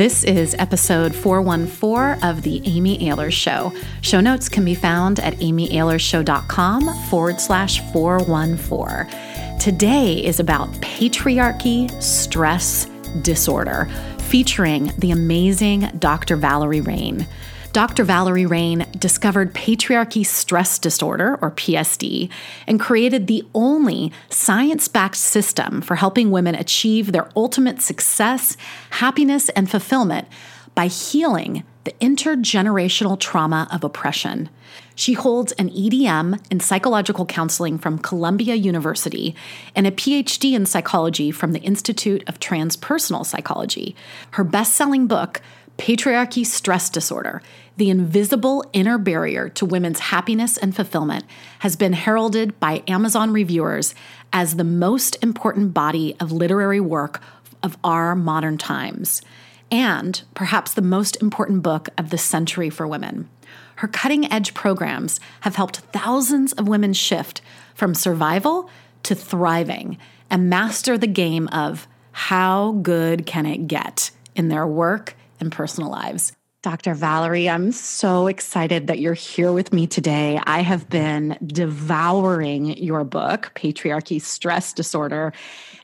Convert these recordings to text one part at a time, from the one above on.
This is episode 414 of The Amy Ahlers Show. Show notes can be found at amyahlershow.com forward slash 414. Today is about patriarchy stress disorder, featuring the amazing Dr. Valerie Rein. Dr. Valerie Rein discovered patriarchy stress disorder, or PSD, and created the only science backed system for helping women achieve their ultimate success, happiness, and fulfillment by healing the intergenerational trauma of oppression. She holds an EDM in psychological counseling from Columbia University and a PhD in psychology from the Institute of Transpersonal Psychology. Her best selling book, Patriarchy Stress Disorder The Invisible Inner Barrier to Women's Happiness and Fulfillment, has been heralded by Amazon reviewers as the most important body of literary work of our modern times, and perhaps the most important book of the century for women. Her cutting edge programs have helped thousands of women shift from survival to thriving and master the game of how good can it get in their work and personal lives. Dr. Valerie, I'm so excited that you're here with me today. I have been devouring your book, Patriarchy Stress Disorder,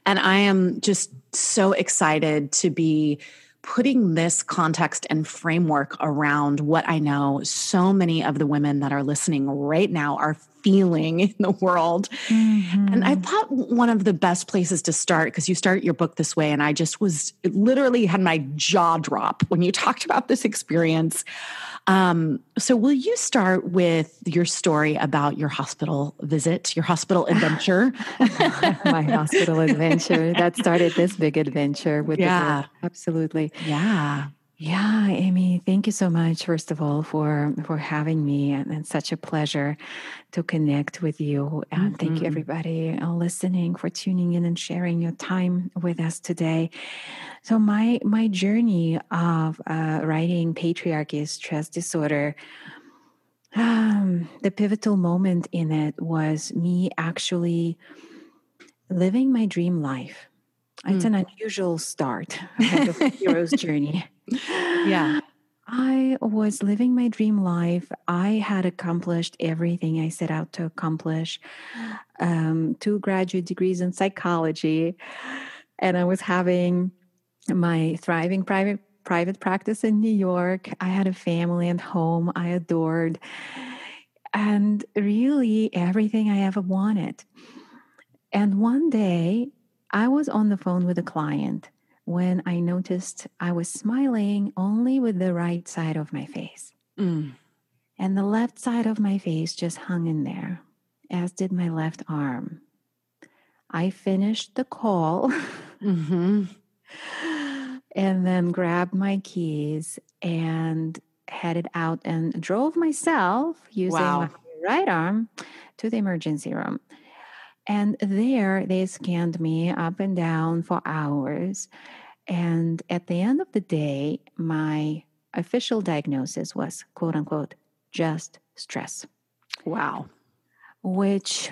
and I am just so excited to be putting this context and framework around what I know so many of the women that are listening right now are feeling in the world. Mm-hmm. And I mm-hmm. thought one of the best places to start, because you start your book this way, and I just was literally had my jaw drop when you talked about this experience. Um, so, will you start with your story about your hospital visit, your hospital adventure? my hospital adventure that started this big adventure with yeah, absolutely, yeah. Yeah, Amy, thank you so much first of all for for having me and it's such a pleasure to connect with you. And mm-hmm. thank you mm-hmm. everybody uh, listening for tuning in and sharing your time with us today. So my my journey of uh, writing patriarchy stress disorder um, the pivotal moment in it was me actually living my dream life. It's mm. an unusual start of a hero's journey yeah. I was living my dream life. I had accomplished everything I set out to accomplish. Um, two graduate degrees in psychology, and I was having my thriving private private practice in New York. I had a family and home I adored, and really everything I ever wanted. And one day, I was on the phone with a client when I noticed I was smiling only with the right side of my face. Mm. And the left side of my face just hung in there, as did my left arm. I finished the call mm-hmm. and then grabbed my keys and headed out and drove myself using wow. my right arm to the emergency room. And there they scanned me up and down for hours. And at the end of the day, my official diagnosis was quote unquote just stress. Wow. Which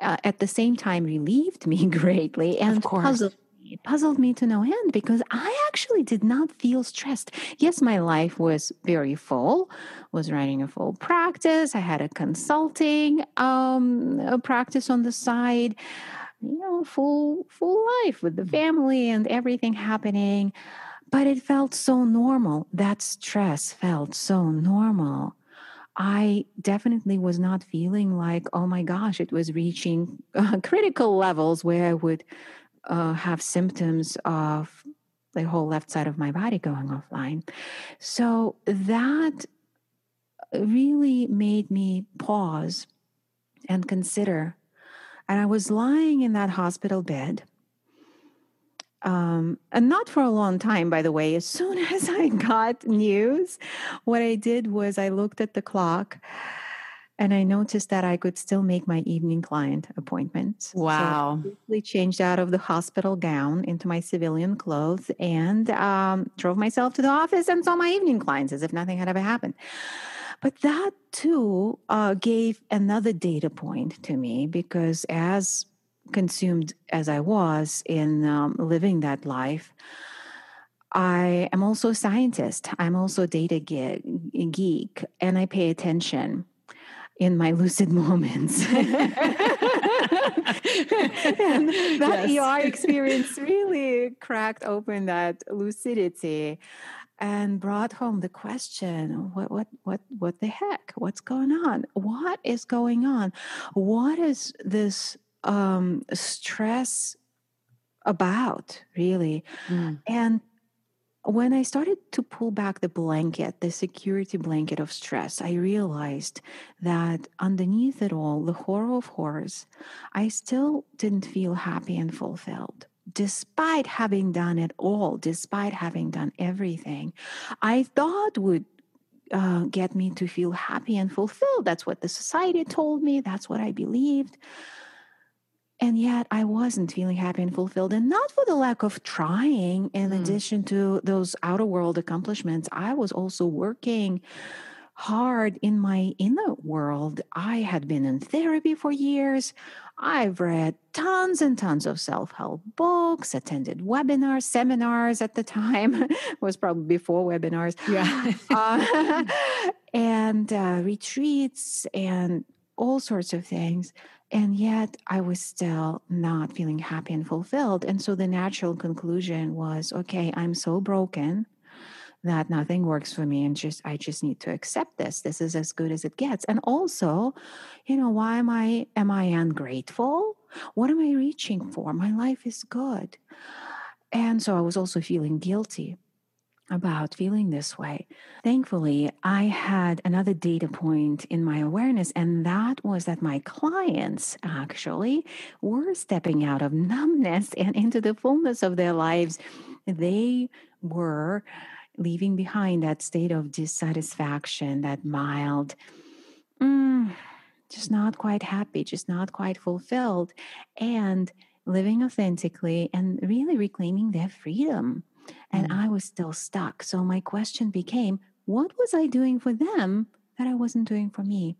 uh, at the same time relieved me greatly and puzzled me, puzzled me to no end because I actually did not feel stressed. Yes, my life was very full, was running a full practice. I had a consulting um, a practice on the side you know full full life with the family and everything happening but it felt so normal that stress felt so normal i definitely was not feeling like oh my gosh it was reaching uh, critical levels where i would uh, have symptoms of the whole left side of my body going offline so that really made me pause and consider and I was lying in that hospital bed. Um, and not for a long time, by the way. As soon as I got news, what I did was I looked at the clock and I noticed that I could still make my evening client appointments. Wow. So I quickly changed out of the hospital gown into my civilian clothes and um, drove myself to the office and saw my evening clients as if nothing had ever happened. But that too uh, gave another data point to me because as consumed as I was in um, living that life, I am also a scientist. I'm also a data geek, and I pay attention in my lucid moments. and that yes. ER experience really cracked open that lucidity and brought home the question what what what what the heck what's going on what is going on what is this um, stress about really mm. and when I started to pull back the blanket, the security blanket of stress, I realized that underneath it all, the horror of horrors, I still didn't feel happy and fulfilled. Despite having done it all, despite having done everything, I thought would uh, get me to feel happy and fulfilled. That's what the society told me. That's what I believed. And yet I wasn't feeling happy and fulfilled. And not for the lack of trying, in mm. addition to those outer world accomplishments, I was also working hard in my inner world. I had been in therapy for years. I've read tons and tons of self help books, attended webinars, seminars at the time, was probably before webinars. Yeah. uh, and uh, retreats and all sorts of things. And yet I was still not feeling happy and fulfilled. And so the natural conclusion was okay, I'm so broken that nothing works for me and just I just need to accept this. This is as good as it gets. And also, you know, why am I am I ungrateful? What am I reaching for? My life is good. And so I was also feeling guilty about feeling this way. Thankfully, I had another data point in my awareness, and that was that my clients actually were stepping out of numbness and into the fullness of their lives. They were leaving behind that state of dissatisfaction, that mild, mm, just not quite happy, just not quite fulfilled, and living authentically and really reclaiming their freedom and mm. I was still stuck. So my question became, what was I doing for them that I wasn't doing for me?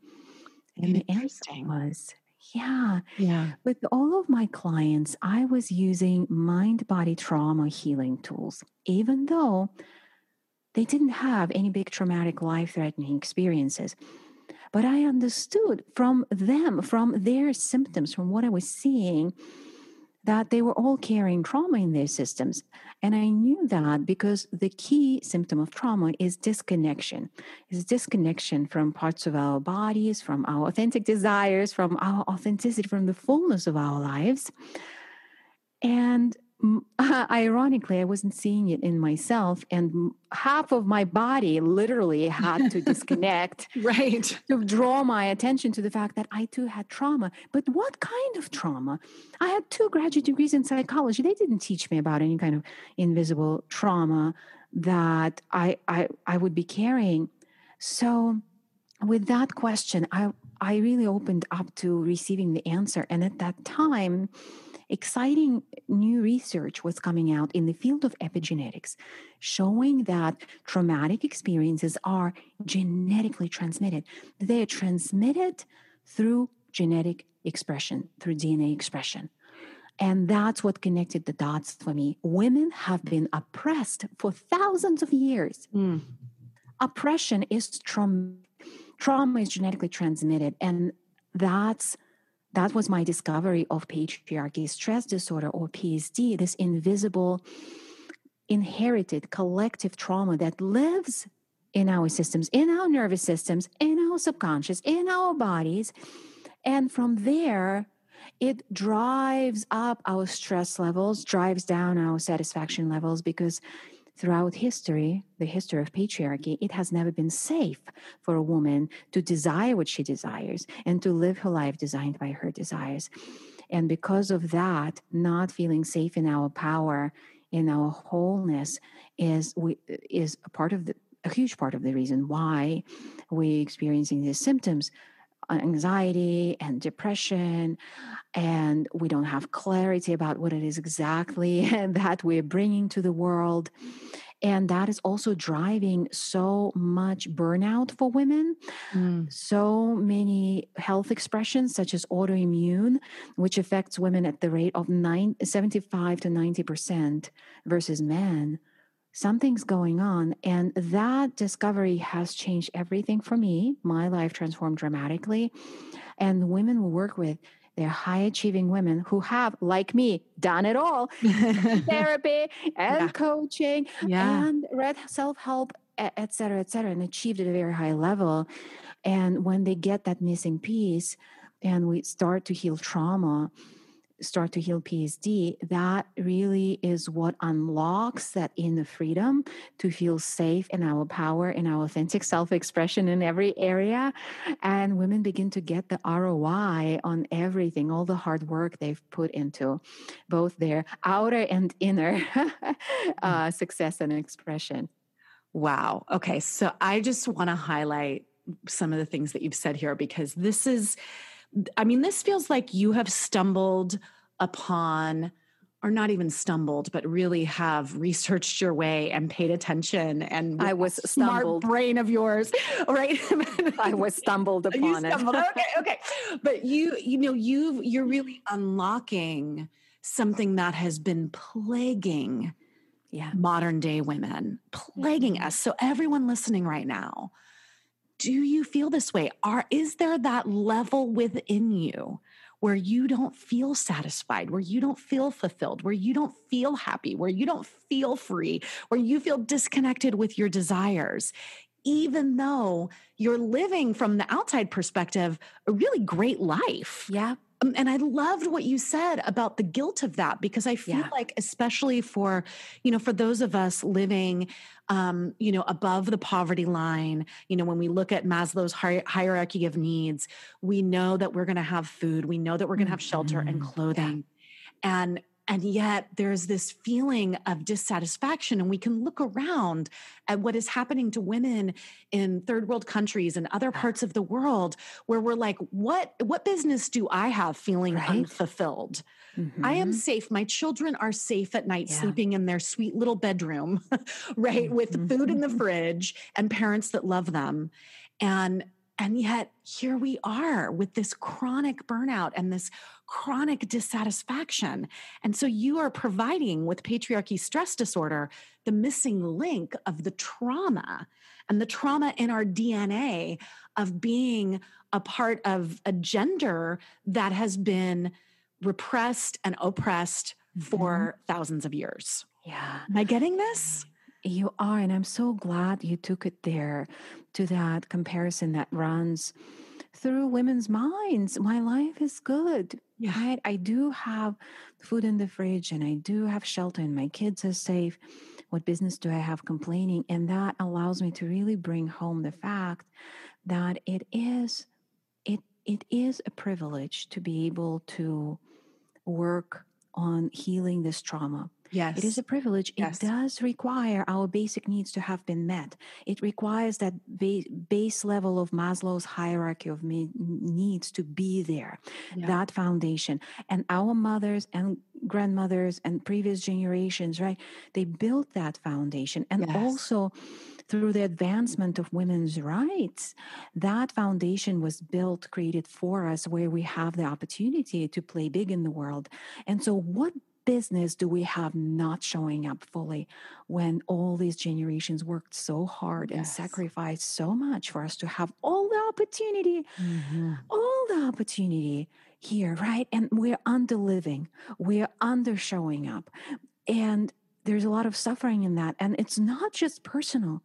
And the answer was, yeah. Yeah. With all of my clients, I was using mind body trauma healing tools, even though they didn't have any big traumatic life threatening experiences. But I understood from them, from their symptoms, from what I was seeing, that they were all carrying trauma in their systems. And I knew that because the key symptom of trauma is disconnection. Is disconnection from parts of our bodies, from our authentic desires, from our authenticity, from the fullness of our lives. And ironically, I wasn't seeing it in myself, and half of my body literally had to disconnect, right, to draw my attention to the fact that I too had trauma. But what kind of trauma? I had two graduate degrees in psychology. They didn't teach me about any kind of invisible trauma that I I, I would be carrying. So, with that question, I I really opened up to receiving the answer, and at that time exciting new research was coming out in the field of epigenetics, showing that traumatic experiences are genetically transmitted. They are transmitted through genetic expression, through DNA expression. And that's what connected the dots for me. Women have been oppressed for thousands of years. Mm. Oppression is trauma. Trauma is genetically transmitted. And that's that was my discovery of patriarchy, stress disorder, or PSD, this invisible, inherited collective trauma that lives in our systems, in our nervous systems, in our subconscious, in our bodies. And from there, it drives up our stress levels, drives down our satisfaction levels because Throughout history, the history of patriarchy, it has never been safe for a woman to desire what she desires and to live her life designed by her desires. And because of that, not feeling safe in our power, in our wholeness, is we, is a part of the a huge part of the reason why we're experiencing these symptoms anxiety and depression and we don't have clarity about what it is exactly that we're bringing to the world and that is also driving so much burnout for women mm. so many health expressions such as autoimmune which affects women at the rate of nine, 75 to 90% versus men something's going on. And that discovery has changed everything for me. My life transformed dramatically. And the women we work with, they're high achieving women who have, like me, done it all therapy and yeah. coaching yeah. and read self help, et cetera, et cetera, and achieved at a very high level. And when they get that missing piece and we start to heal trauma, start to heal PSD, that really is what unlocks that inner freedom to feel safe in our power, in our authentic self expression in every area. And women begin to get the ROI on everything, all the hard work they've put into both their outer and inner uh, mm. success and expression. Wow. Okay. So I just want to highlight some of the things that you've said here because this is I mean, this feels like you have stumbled upon or not even stumbled, but really have researched your way and paid attention. And I was stumbled. Smart brain of yours, right? I was stumbled upon stumbled. it. okay, okay. But you, you know, you've you're really unlocking something that has been plaguing yeah. modern day women, plaguing mm-hmm. us. So everyone listening right now, do you feel this way? Are is there that level within you where you don't feel satisfied, where you don't feel fulfilled, where you don't feel happy, where you don't feel free, where you feel disconnected with your desires, even though you're living from the outside perspective a really great life. Yeah. Um, and I loved what you said about the guilt of that because I feel yeah. like, especially for, you know, for those of us living, um, you know, above the poverty line, you know, when we look at Maslow's hi- hierarchy of needs, we know that we're going to have food, we know that we're going to have shelter mm-hmm. and clothing. Yeah. And and yet there's this feeling of dissatisfaction. And we can look around at what is happening to women in third world countries and other parts of the world where we're like, what, what business do I have feeling right? unfulfilled? Mm-hmm. I am mm-hmm. safe. My children are safe at night, yeah. sleeping in their sweet little bedroom, right? Mm-hmm. With food in the fridge and parents that love them. And and yet, here we are with this chronic burnout and this chronic dissatisfaction. And so, you are providing with patriarchy stress disorder the missing link of the trauma and the trauma in our DNA of being a part of a gender that has been repressed and oppressed for mm-hmm. thousands of years. Yeah. Am I getting this? You are, and I'm so glad you took it there to that comparison that runs through women's minds. My life is good. Yeah. Right? I do have food in the fridge and I do have shelter and my kids are safe. What business do I have complaining? And that allows me to really bring home the fact that it is it it is a privilege to be able to work on healing this trauma Yes. It is a privilege. Yes. It does require our basic needs to have been met. It requires that ba- base level of Maslow's hierarchy of me- needs to be there, yeah. that foundation. And our mothers and grandmothers and previous generations, right? They built that foundation. And yes. also, through the advancement of women's rights, that foundation was built, created for us, where we have the opportunity to play big in the world. And so, what business do we have not showing up fully when all these generations worked so hard and sacrificed so much for us to have all the opportunity, mm-hmm. all the opportunity here, right? And we're under living, we're under showing up. And there's a lot of suffering in that. And it's not just personal,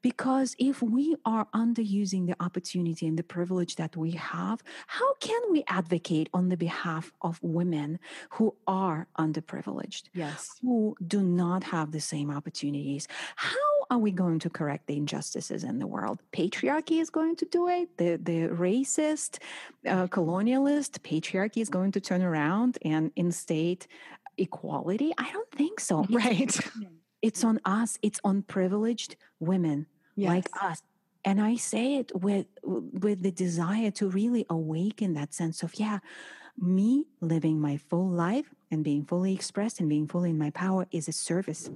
because if we are underusing the opportunity and the privilege that we have, how can we advocate on the behalf of women who are underprivileged? Yes. Who do not have the same opportunities? How are we going to correct the injustices in the world? Patriarchy is going to do it. The, the racist, uh, colonialist patriarchy is going to turn around and instate equality? I don't think so. Right. It's on us. It's on privileged women yes. like us. And I say it with with the desire to really awaken that sense of yeah, me living my full life and being fully expressed and being fully in my power is a service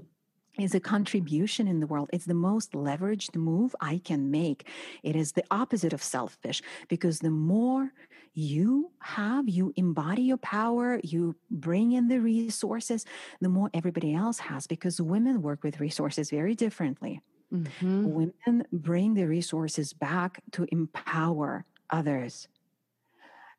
is a contribution in the world. It's the most leveraged move I can make. It is the opposite of selfish because the more you have, you embody your power, you bring in the resources, the more everybody else has, because women work with resources very differently. Mm-hmm. Women bring the resources back to empower others.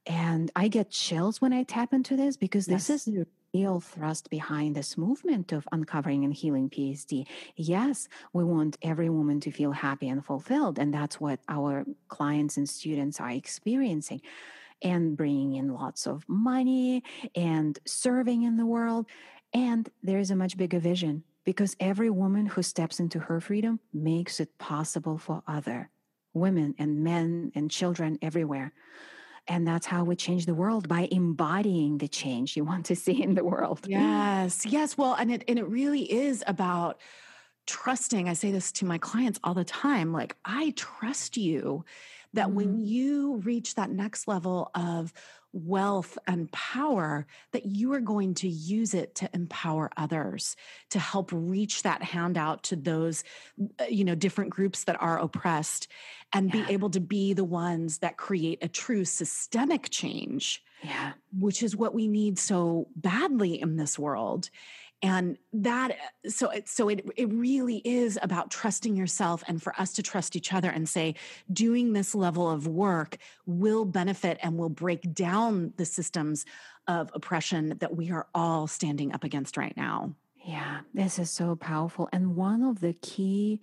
And I get chills when I tap into this because yes. this is the real thrust behind this movement of uncovering and healing PSD. Yes, we want every woman to feel happy and fulfilled. And that's what our clients and students are experiencing and bringing in lots of money and serving in the world. And there's a much bigger vision because every woman who steps into her freedom makes it possible for other women and men and children everywhere. And that's how we change the world by embodying the change you want to see in the world. Yes. Yes. Well, and it and it really is about trusting. I say this to my clients all the time. Like, I trust you that mm-hmm. when you reach that next level of wealth and power that you are going to use it to empower others to help reach that handout to those uh, you know different groups that are oppressed and yeah. be able to be the ones that create a true systemic change yeah which is what we need so badly in this world and that uh, so it so it it really is about trusting yourself and for us to trust each other and say doing this level of work will benefit and will break down the systems of oppression that we are all standing up against right now yeah, this is so powerful. And one of the key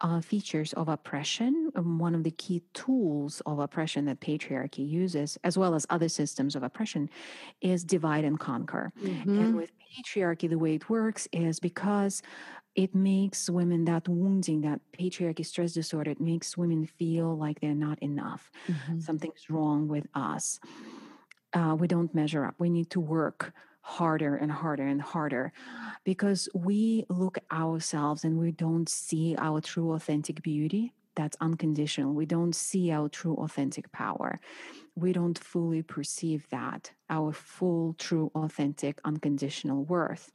uh, features of oppression, um, one of the key tools of oppression that patriarchy uses, as well as other systems of oppression, is divide and conquer. Mm-hmm. And with patriarchy, the way it works is because it makes women that wounding, that patriarchy stress disorder, it makes women feel like they're not enough. Mm-hmm. Something's wrong with us. Uh, we don't measure up. We need to work harder and harder and harder because we look ourselves and we don't see our true authentic beauty that's unconditional. We don't see our true authentic power. We don't fully perceive that, our full, true, authentic, unconditional worth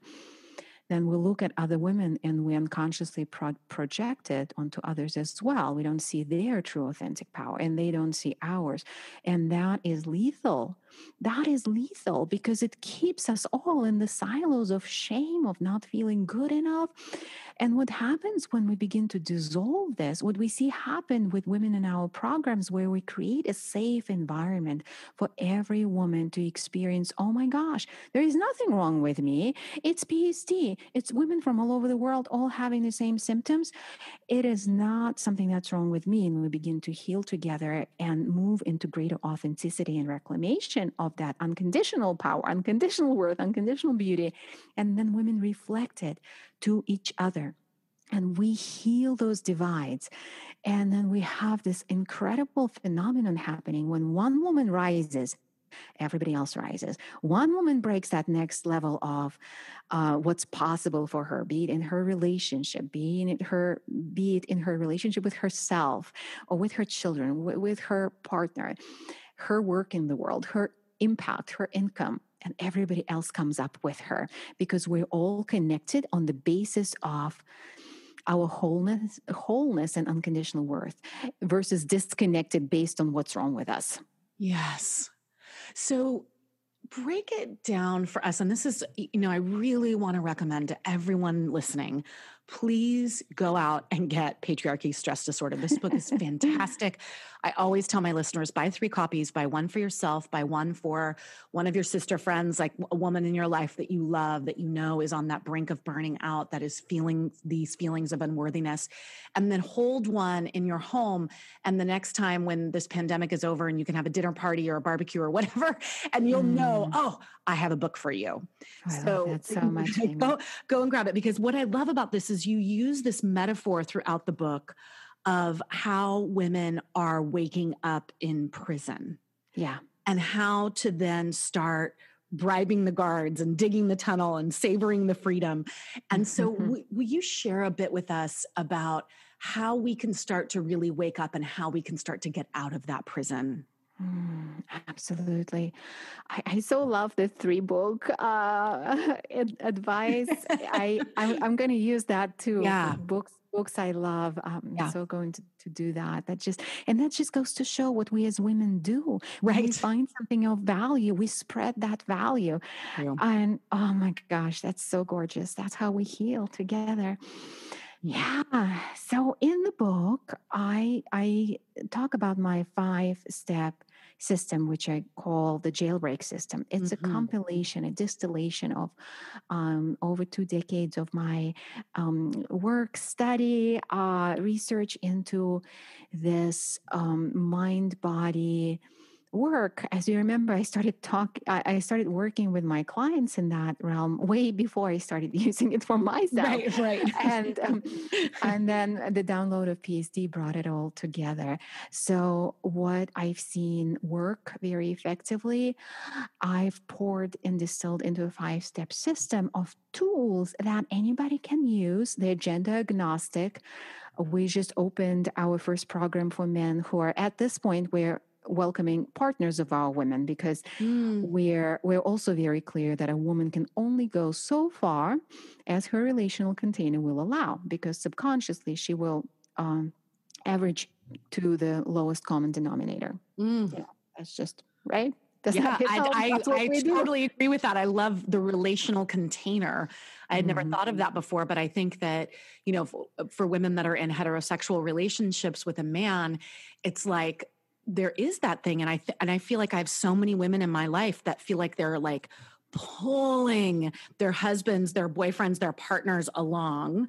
then we look at other women and we unconsciously pro- project it onto others as well. We don't see their true authentic power and they don't see ours. And that is lethal. That is lethal because it keeps us all in the silos of shame, of not feeling good enough. And what happens when we begin to dissolve this, what we see happen with women in our programs, where we create a safe environment for every woman to experience, oh my gosh, there is nothing wrong with me. It's PSD it's women from all over the world all having the same symptoms. It is not something that's wrong with me. And we begin to heal together and move into greater authenticity and reclamation of that unconditional power, unconditional worth, unconditional beauty. And then women reflect it to each other and we heal those divides. And then we have this incredible phenomenon happening when one woman rises everybody else rises. One woman breaks that next level of uh, what's possible for her, be it in her relationship, be it her, be it in her relationship with herself or with her children, w- with her partner, her work in the world, her impact, her income, and everybody else comes up with her because we're all connected on the basis of our wholeness wholeness and unconditional worth versus disconnected based on what's wrong with us yes so break it down for us. And this is, you know, I really want to recommend to everyone listening please go out and get Patriarchy Stress Disorder. This book is fantastic. I always tell my listeners buy three copies, buy one for yourself, buy one for one of your sister friends, like a woman in your life that you love, that you know is on that brink of burning out, that is feeling these feelings of unworthiness. And then hold one in your home. And the next time when this pandemic is over and you can have a dinner party or a barbecue or whatever, and you'll mm. know, oh, I have a book for you. I so, so much. Go, go and grab it because what I love about this is you use this metaphor throughout the book of how women are waking up in prison. Yeah. And how to then start bribing the guards and digging the tunnel and savoring the freedom. And so, mm-hmm. w- will you share a bit with us about how we can start to really wake up and how we can start to get out of that prison? Mm, absolutely. I, I, so love the three book uh, advice. I, I'm, I'm going to use that too. Yeah. Books, books I love. Um, yeah. So going to, to do that. That just, and that just goes to show what we as women do. Right. We find something of value, we spread that value. Yeah. And oh my gosh, that's so gorgeous. That's how we heal together. Yeah. So in the book, I I talk about my five step system, which I call the jailbreak system. It's mm-hmm. a compilation, a distillation of um, over two decades of my um, work, study, uh, research into this um, mind body work as you remember i started talk i started working with my clients in that realm way before i started using it for myself. Right right. And um, and then the download of psd brought it all together. So what i've seen work very effectively i've poured and distilled into a five step system of tools that anybody can use. They're gender agnostic. We just opened our first program for men who are at this point where welcoming partners of our women because mm. we're we're also very clear that a woman can only go so far as her relational container will allow because subconsciously she will um, average to the lowest common denominator mm. yeah that's just right that's yeah, I, I, I totally agree with that. I love the relational container. I had mm-hmm. never thought of that before, but I think that, you know, for, for women that are in heterosexual relationships with a man, it's like there is that thing and i th- and i feel like i have so many women in my life that feel like they're like pulling their husbands, their boyfriends, their partners along.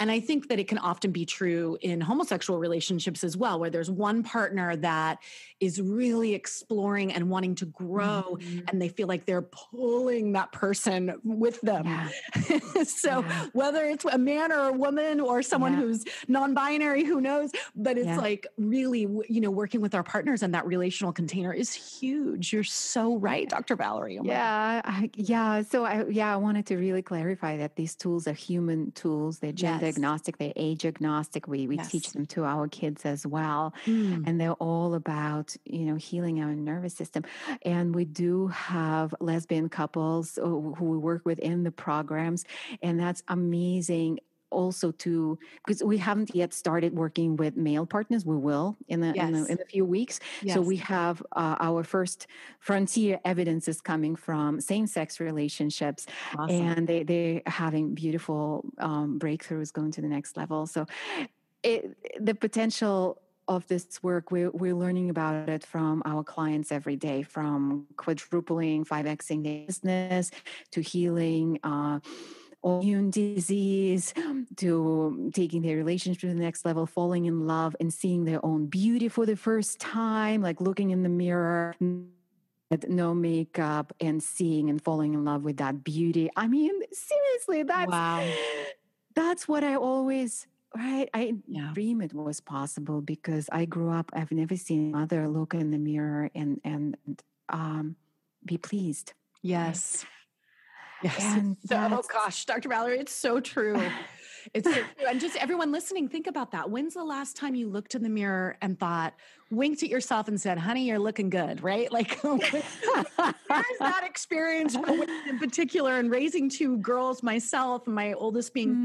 And I think that it can often be true in homosexual relationships as well, where there's one partner that is really exploring and wanting to grow, mm-hmm. and they feel like they're pulling that person with them. Yeah. so yeah. whether it's a man or a woman or someone yeah. who's non binary, who knows? But it's like really, you know, working with our partners and that relational container is huge. You're so right, Dr. Valerie. Oh yeah yeah. So I, yeah, I wanted to really clarify that these tools are human tools. They're gender yes. Agnostic. They're age agnostic. We we yes. teach them to our kids as well, mm. and they're all about you know healing our nervous system. And we do have lesbian couples who we work with in the programs, and that's amazing also to because we haven't yet started working with male partners we will in a, yes. in, a in, a, few weeks yes. so we have uh, our first frontier evidence is coming from same-sex relationships awesome. and they, they're having beautiful um, breakthroughs going to the next level so it, the potential of this work, we're, we're learning about it from our clients every day, from quadrupling, 5xing the business to healing uh, autoimmune disease to taking their relationship to the next level, falling in love and seeing their own beauty for the first time, like looking in the mirror at no makeup and seeing and falling in love with that beauty. I mean, seriously, that's wow. that's what I always right. I yeah. dream it was possible because I grew up. I've never seen mother look in the mirror and and um, be pleased. Yes. Right? Yes. And so, oh gosh, Dr. Valerie, it's so true. It's so true. And just everyone listening, think about that. When's the last time you looked in the mirror and thought, winked at yourself and said, honey, you're looking good, right? Like, where's that experience in particular? And raising two girls, myself, my oldest being mm.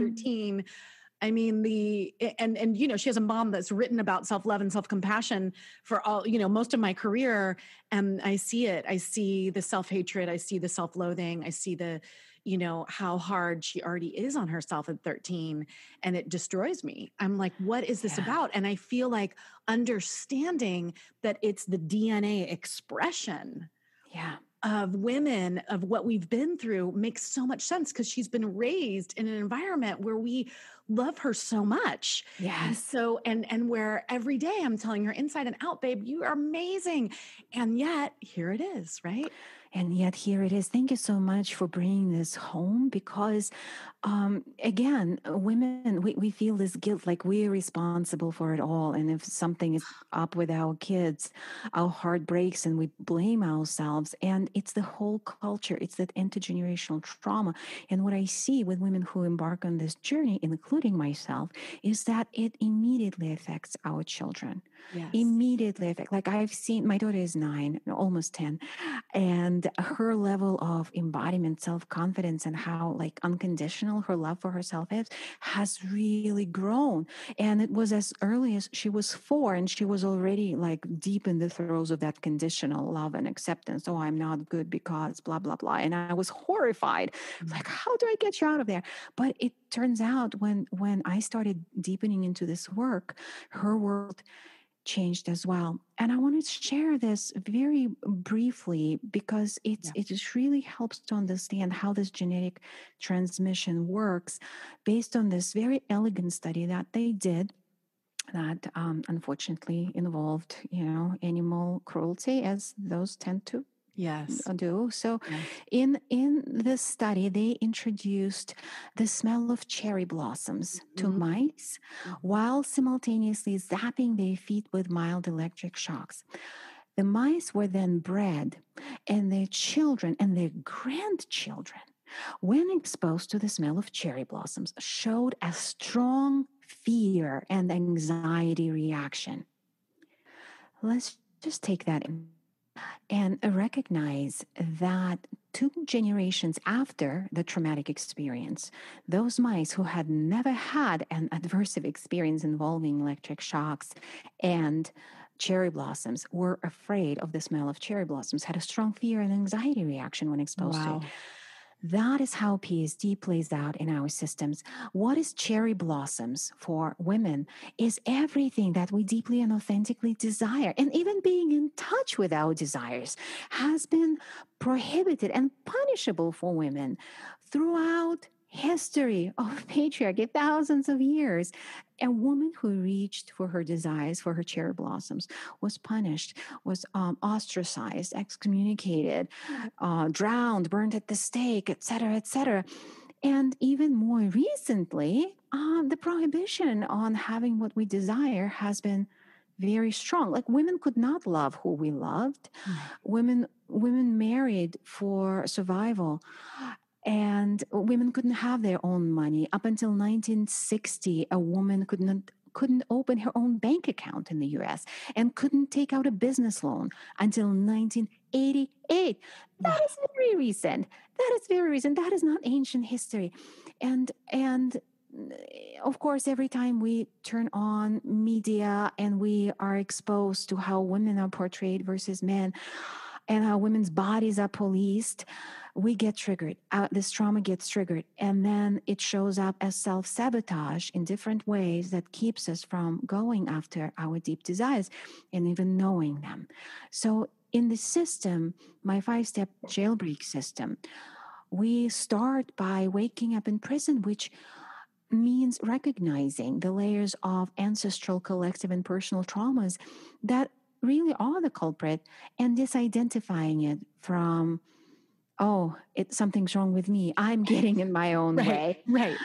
13, I mean, the and and you know, she has a mom that's written about self love and self compassion for all you know most of my career, and I see it. I see the self hatred. I see the self loathing. I see the you know how hard she already is on herself at 13 and it destroys me i'm like what is this yeah. about and i feel like understanding that it's the dna expression yeah of women of what we've been through makes so much sense because she's been raised in an environment where we love her so much. Yeah. So and and where every day I'm telling her inside and out, babe, you are amazing. And yet here it is, right? And yet here it is. Thank you so much for bringing this home because um, again women we, we feel this guilt like we're responsible for it all. And if something is up with our kids our heart breaks and we blame ourselves. And it's the whole culture. It's that intergenerational trauma. And what i see with women who embark on this journey including myself is that it immediately affects our children yes. immediately affect like i've seen my daughter is nine almost 10 and her level of embodiment self-confidence and how like unconditional her love for herself is has really grown and it was as early as she was four and she was already like deep in the throes of that conditional love and acceptance oh i'm not good because blah blah blah and i was horrified mm-hmm. like how do i get you out of there but it turns out when when i started deepening into this work her world changed as well. And I want to share this very briefly because it's, yeah. it just really helps to understand how this genetic transmission works based on this very elegant study that they did that um, unfortunately involved, you know, animal cruelty as those tend to yes do so yes. in in this study they introduced the smell of cherry blossoms mm-hmm. to mice mm-hmm. while simultaneously zapping their feet with mild electric shocks the mice were then bred and their children and their grandchildren when exposed to the smell of cherry blossoms showed a strong fear and anxiety reaction let's just take that in and recognize that two generations after the traumatic experience, those mice who had never had an adversive experience involving electric shocks and cherry blossoms were afraid of the smell of cherry blossoms, had a strong fear and anxiety reaction when exposed wow. to it. That is how PSD plays out in our systems. What is cherry blossoms for women is everything that we deeply and authentically desire. And even being in touch with our desires has been prohibited and punishable for women throughout history of patriarchy, thousands of years. A woman who reached for her desires, for her cherry blossoms, was punished, was um, ostracized, excommunicated, uh, drowned, burned at the stake, etc., etc. And even more recently, um, the prohibition on having what we desire has been very strong. Like women could not love who we loved. Mm. Women women married for survival and women couldn't have their own money. Up until 1960 a woman could not couldn't open her own bank account in the US and couldn't take out a business loan until 1988 that is very recent. That is very recent. That is not ancient history. And and eh, of course, every time we turn on media and we are exposed to how women are portrayed versus men and how women's bodies are policed, we get triggered. Uh, this trauma gets triggered, and then it shows up as self sabotage in different ways that keeps us from going after our deep desires and even knowing them. So, in the system, my five step jailbreak system, we start by waking up in prison, which means recognizing the layers of ancestral, collective, and personal traumas that really are the culprit and disidentifying it from oh, it something's wrong with me. I'm getting in my own right, way. Right.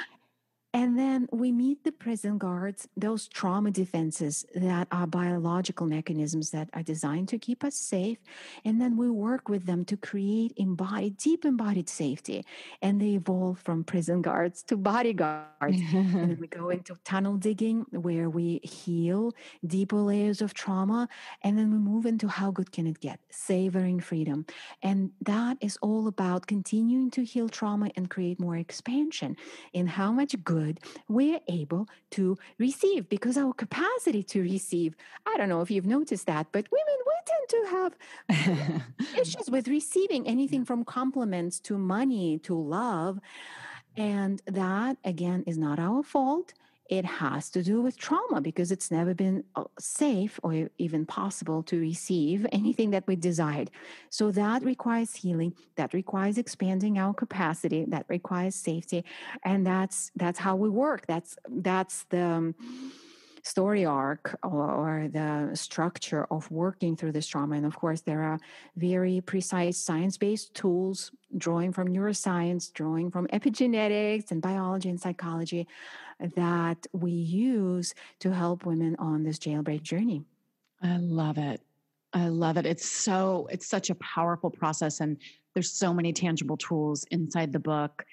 And then we meet the prison guards, those trauma defenses that are biological mechanisms that are designed to keep us safe. And then we work with them to create embodied, deep embodied safety. And they evolve from prison guards to bodyguards. and then we go into tunnel digging where we heal deeper layers of trauma. And then we move into how good can it get? Savoring freedom. And that is all about continuing to heal trauma and create more expansion in how much good good we're able to receive because our capacity to receive, I don't know if you've noticed that, but women, we tend to have issues with receiving anything from compliments to money to love. And that, again, is not our fault it has to do with trauma because it's never been uh, safe or even possible to receive anything that we desired. So that requires healing, that requires expanding our capacity, that requires safety, and that's that's how we work. That's that's the story arc or, or, the structure of working through this trauma. And of course, there are very precise science based tools drawing from neuroscience, drawing from epigenetics and biology and psychology that we use to help women on this jailbreak journey. I love it. I love it. It's so, it's such a powerful process. And there's so many tangible tools inside the book.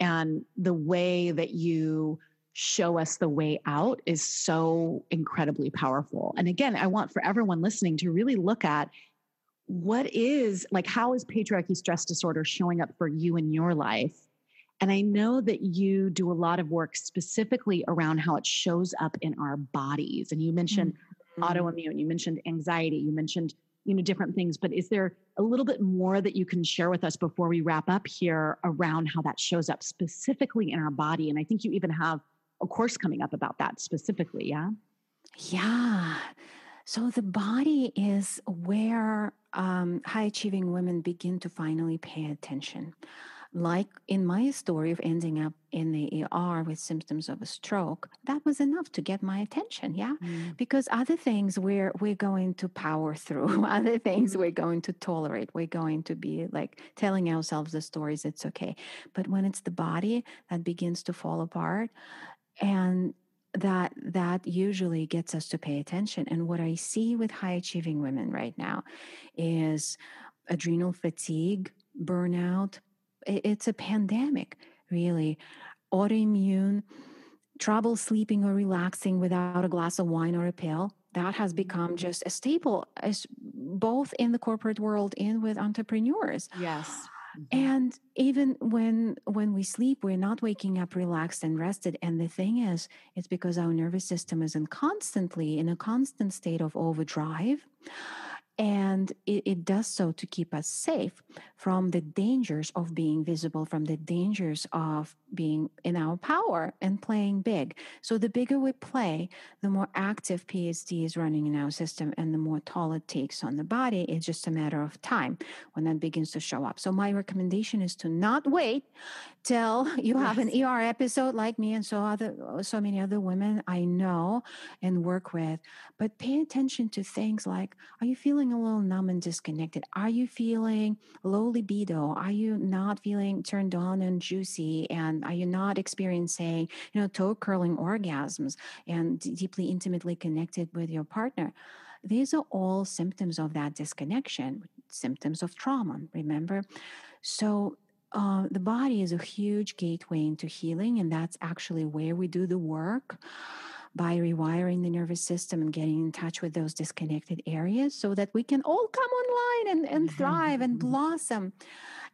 And the way that you show us the way out is so incredibly powerful. And again, I want for everyone listening to really look at what is like, how is patriarchy stress disorder showing up for you in your life? And I know that you do a lot of work specifically around how it shows up in our bodies. And you mentioned mm-hmm. autoimmune, you mentioned anxiety, you mentioned you know different things but is there a little bit more that you can share with us before we wrap up here around how that shows up specifically in our body and i think you even have a course coming up about that specifically yeah yeah so the body is where um, high achieving women begin to finally pay attention like in my story of ending up in the ER with symptoms of a stroke, that was enough to get my attention. Yeah. Mm. Because other things we're we're going to power through, other things mm. we're going to tolerate. We're going to be like telling ourselves the stories, it's okay. But when it's the body that begins to fall apart and that that usually gets us to pay attention. And what I see with high achieving women right now is adrenal fatigue, burnout, it's a pandemic, really. Autoimmune, trouble sleeping or relaxing without a glass of wine or a pill. That has become mm-hmm. just a staple, as both in the corporate world and with entrepreneurs. Yes. Mm-hmm. And even when when we sleep, we're not waking up relaxed and rested. And the thing is, it's because our nervous system is in constantly in a constant state of overdrive and it, it, does so to keep us safe from the dangers of being visible, from the dangers of being in our power and playing big. So the bigger we play, the more active PSD is running in our system and the more toll it takes on the body. It's just a matter of time when that begins to show up. So my recommendation is to not wait till you have an ER episode like me and so other so many other women I know and work with, but pay attention to things like are you feeling a little numb and disconnected? Are you feeling low libido? Are you not feeling turned on and juicy and are you not experiencing, you know, toe curling orgasms and deeply intimately connected with your partner? These are all symptoms of that disconnection, symptoms of trauma, remember? So uh, the body is a huge gateway into healing, and that's actually where we do the work by rewiring the nervous system and getting in touch with those disconnected areas so that we can all come online and, and thrive and blossom.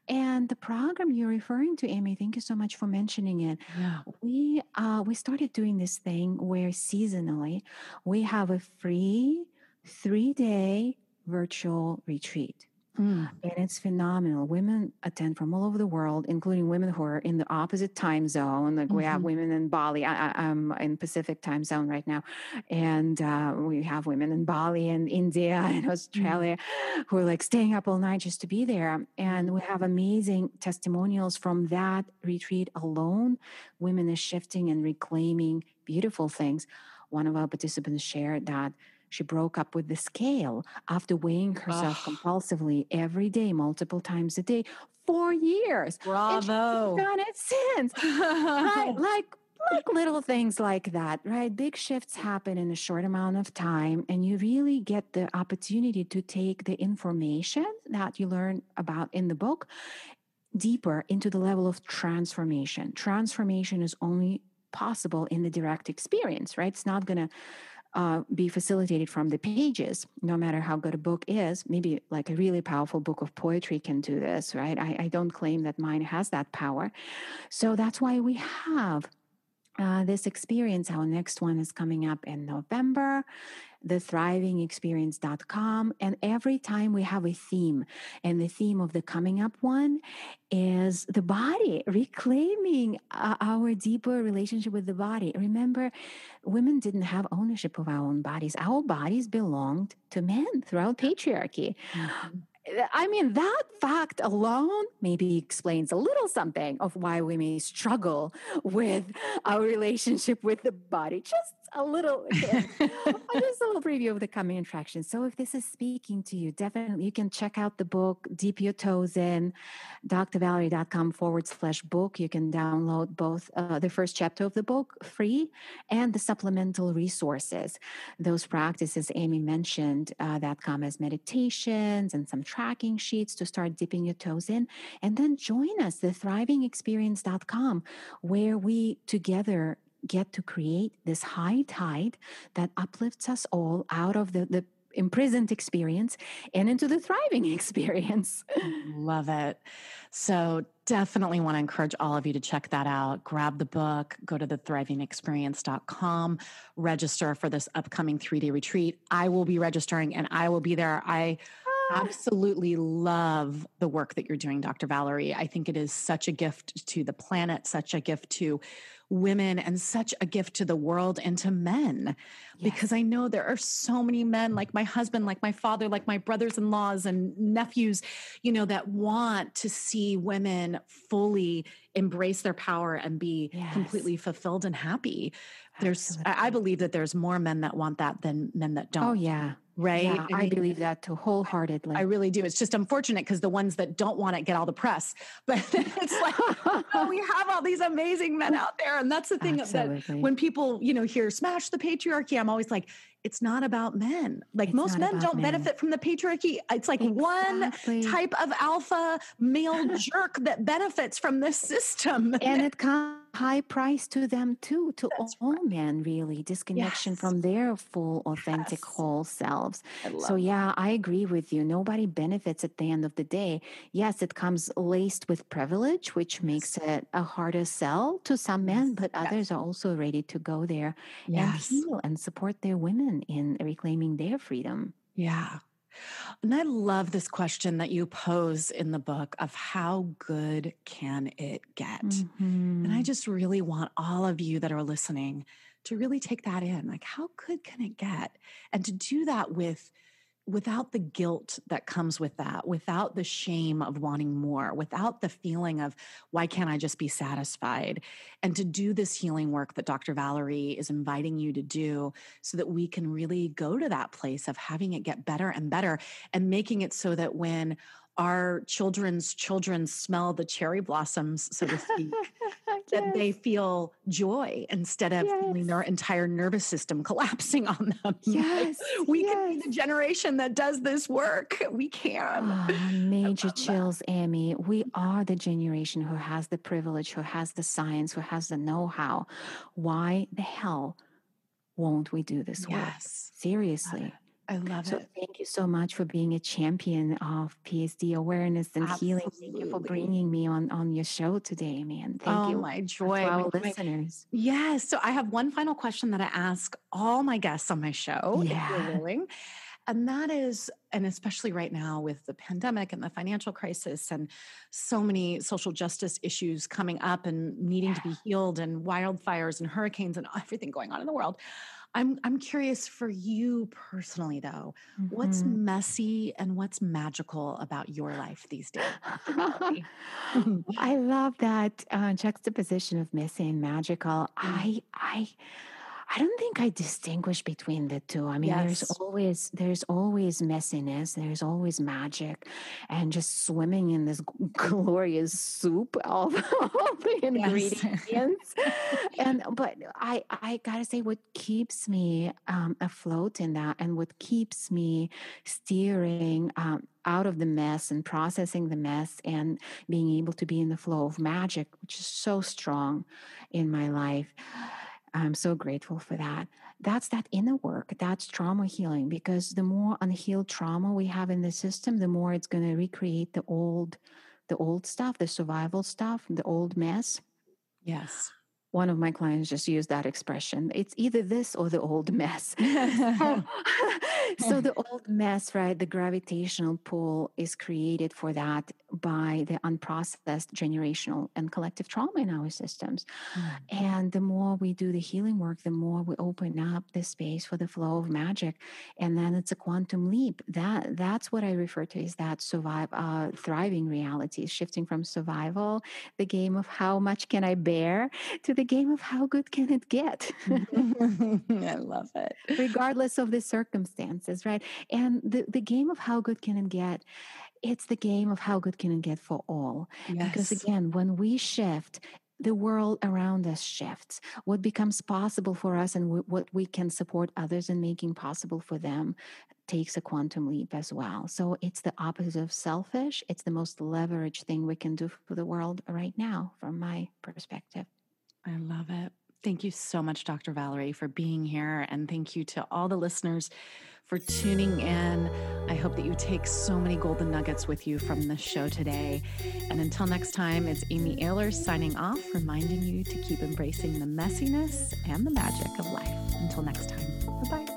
And the program you're referring to, Amy, thank you so much for mentioning it. Yeah. We uh, we started doing this thing where seasonally we have a free three day virtual retreat. Mm. And it's phenomenal. Women attend from all over the world, including women who are in the opposite time zone. Like mm-hmm. we have mm-hmm. women in Bali. I, am in Pacific time zone right now, and uh, we have women in Bali and India and Australia mm. who are like staying up all night just to be there. And we have amazing testimonials from that retreat alone. Women are shifting and reclaiming beautiful things. One of our participants shared that she broke up with the scale after weighing herself Ugh. compulsively every day, multiple times a day, for years. Bravo. done it since. right? Like like little things like that, right? Big shifts happen in a short amount of time, and you really get the opportunity to take the information that you learn about in the book deeper into the level of transformation. Transformation is only possible in the direct experience, right? It's not going to uh, be facilitated from the pages, no matter how good a book is. Maybe like a really powerful book of poetry can do this, right? I, I don't claim that mine has that power. So that's why we have uh, this experience. Our next one is coming up in November, the thethrivingexperience.com. And every time we have a theme, and the theme of the coming up one is the body, reclaiming uh, our deeper relationship with the body. Remember, women didn't have ownership of our own bodies, our bodies belonged to men throughout patriarchy. Mm-hmm. Uh, I mean, that fact alone maybe explains a little something of why we may struggle with our relationship with the body. Just a little, just a little preview of the coming attractions. So if this is speaking to you, definitely you can check out the book, Dip Your Toes In, drvalerie.com forward slash book. You can download both uh, the first chapter of the book free and the supplemental resources. Those practices Amy mentioned uh, that come as meditations and some tracking sheets to start dipping your toes in. And then join us, the thrivingexperience.com, where we together get to create this high tide that uplifts us all out of the, the imprisoned experience and into the thriving experience. Love it. So, definitely want to encourage all of you to check that out. Grab the book, go to the thrivingexperience.com, register for this upcoming three day retreat. I will be registering and I will be there. I absolutely love the work that you're doing, Dr. Valerie. I think it is such a gift to the planet, such a gift to women, and such a gift to the world and to men. Yes. Because I know there are so many men, like my husband, like my father, like my brothers in laws and nephews, you know, that want to see women fully embrace their power and be yes. completely fulfilled and happy. There's, Absolutely. I believe that there's more men that want that than men that oh, don't. Oh, yeah right? Yeah, I, mean, believe that too wholeheartedly. I really do. It's just unfortunate because the ones that don't want it get all the press. But it's like oh, we have all these amazing men out there, and that's the thing Absolutely. that when people you know hear "smash the patriarchy," I'm always like, it's not about men. Like it's most men don't men. benefit from the patriarchy. It's like exactly. one type of alpha male jerk that benefits from this system, and it comes high price to them too, to That's all right. men, really, disconnection yes. from their full, authentic, yes. whole selves. So, yeah, I agree with you. Nobody benefits at the end of the day. Yes, it comes laced with privilege, which yes. makes it a harder sell to some men, but others are also ready to go there and heal and support their women in reclaiming their freedom. Yeah. And I love this question that you pose in the book of how good can it get? Mm-hmm. And I just really want all of you that are listening to really take that in. Like, how good can it get? And to do that with without the guilt that comes with that, without the shame of wanting more, without the feeling of why can't I just be satisfied? And to do this healing work that Dr. Valerie is inviting you to do so that we can really go to that place of having it get better and better and making it so that when our children's children smell the cherry blossoms, so to speak, yes. that they feel joy instead of yes. feeling their entire nervous system collapsing on them. Yes. we yes. can be the generation that does this work. We can. Oh, major chills, that. Amy. We are the generation who has the privilege, who has the science, who has the know how. Why the hell won't we do this work? Seriously. I love so it. Thank you so much for being a champion of PSD awareness and Absolutely. healing. Thank you for bringing me on on your show today, man. Thank oh, you. my joy. Our my, listeners. Yes. So I have one final question that I ask all my guests on my show, yeah. if you're willing. And that is, and especially right now with the pandemic and the financial crisis and so many social justice issues coming up and needing yeah. to be healed and wildfires and hurricanes and everything going on in the world. I'm I'm curious for you personally though, mm-hmm. what's messy and what's magical about your life these days? I love that uh, juxtaposition of messy and magical. Mm. I I I don't think I distinguish between the two. I mean, yes. there's always there's always messiness, there's always magic, and just swimming in this glorious soup of all the ingredients. and but I I gotta say, what keeps me um, afloat in that, and what keeps me steering. Um, out of the mess and processing the mess and being able to be in the flow of magic, which is so strong in my life I'm so grateful for that. That's that inner work. That's trauma healing because the more unhealed trauma we have in the system, the more it's going to recreate the old, the old stuff, the survival stuff, the old mess. Yes one of my clients just used that expression it's either this or the old mess. So the old mess right the gravitational pull is created for that by the unprocessed generational and collective trauma in our systems. Mm. and the more we do the healing work the more we open up the space for the flow of magic and then it's a quantum leap. That that's what i refer to as that survive uh, thriving reality shifting from survival the game of how much can i bear to the game of how good can it get? I love it. Regardless of the circumstances, right? And the, the game of how good can it get, it's the game of how good can it get for all. Yes. Because again, when we shift, the world around us shifts. What becomes possible for us and w- what we can support others in making possible for them takes a quantum leap as well. So it's the opposite of selfish. It's the most leveraged thing we can do for the world right now, from my perspective. I love it. Thank you so much, Dr. Valerie, for being here. And thank you to all the listeners for tuning in. I hope that you take so many golden nuggets with you from this show today. And until next time, it's Amy Ahlers signing off, reminding you to keep embracing the messiness and the magic of life. Until next time, bye bye.